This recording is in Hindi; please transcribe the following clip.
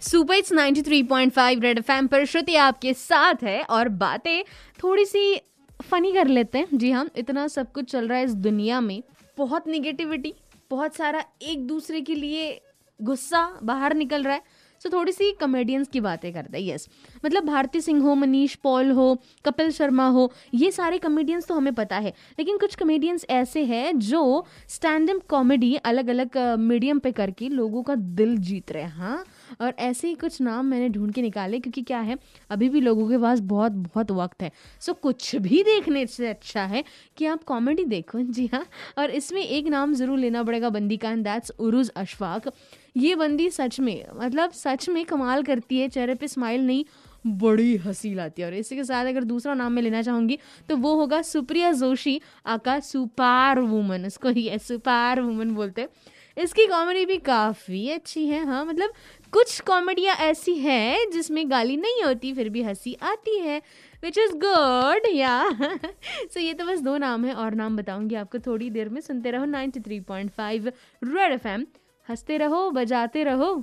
सुपर इट्स 93.5 रेड एफएम पर श्रुति आपके साथ है और बातें थोड़ी सी फनी कर लेते हैं। जी हाँ इतना सब कुछ चल रहा है इस दुनिया में। बहुत निगेटिविटी बहुत सारा एक दूसरे के लिए गुस्सा बाहर निकल रहा है। सो so, थोड़ी सी कॉमेडियंस की बातें करते हैं यस मतलब भारती सिंह हो मनीष पॉल हो कपिल शर्मा हो ये सारे कॉमेडियंस तो हमें पता है। लेकिन कुछ कॉमेडियंस ऐसे हैं जो स्टैंड अप कॉमेडी अलग अलग मीडियम पे करके लोगों का दिल जीत रहे हैं हाँ। और ऐसे ही कुछ नाम मैंने ढूंढ के निकाले, क्योंकि क्या है, अभी भी लोगों के पास बहुत बहुत वक्त है। सो कुछ भी देखने से अच्छा है कि आप कॉमेडी देखो, जी हाँ और इसमें एक नाम ज़रूर लेना पड़ेगा बंदी का दैट्स उरुज अशफाक ये बंदी सच में मतलब सच में कमाल करती है, चेहरे पे स्माइल नहीं, बड़ी हँसी लाती है। और इसी के साथ अगर दूसरा नाम मैं लेना चाहूँगी तो वो होगा सुप्रिया जोशी, आका सुपार वुमन इसको ही, सुपार वुमन बोलते हैं। इसकी कॉमेडी भी काफ़ी अच्छी है हाँ मतलब कुछ कॉमेडियाँ ऐसी हैं जिसमें गाली नहीं होती, फिर भी हँसी आती है विच इज़ गुड या सो ये तो बस दो नाम है और नाम बताऊँगी आपको थोड़ी देर में, सुनते रहो 93.5 रेड एफ़ एम हँसते रहो, बजाते रहो।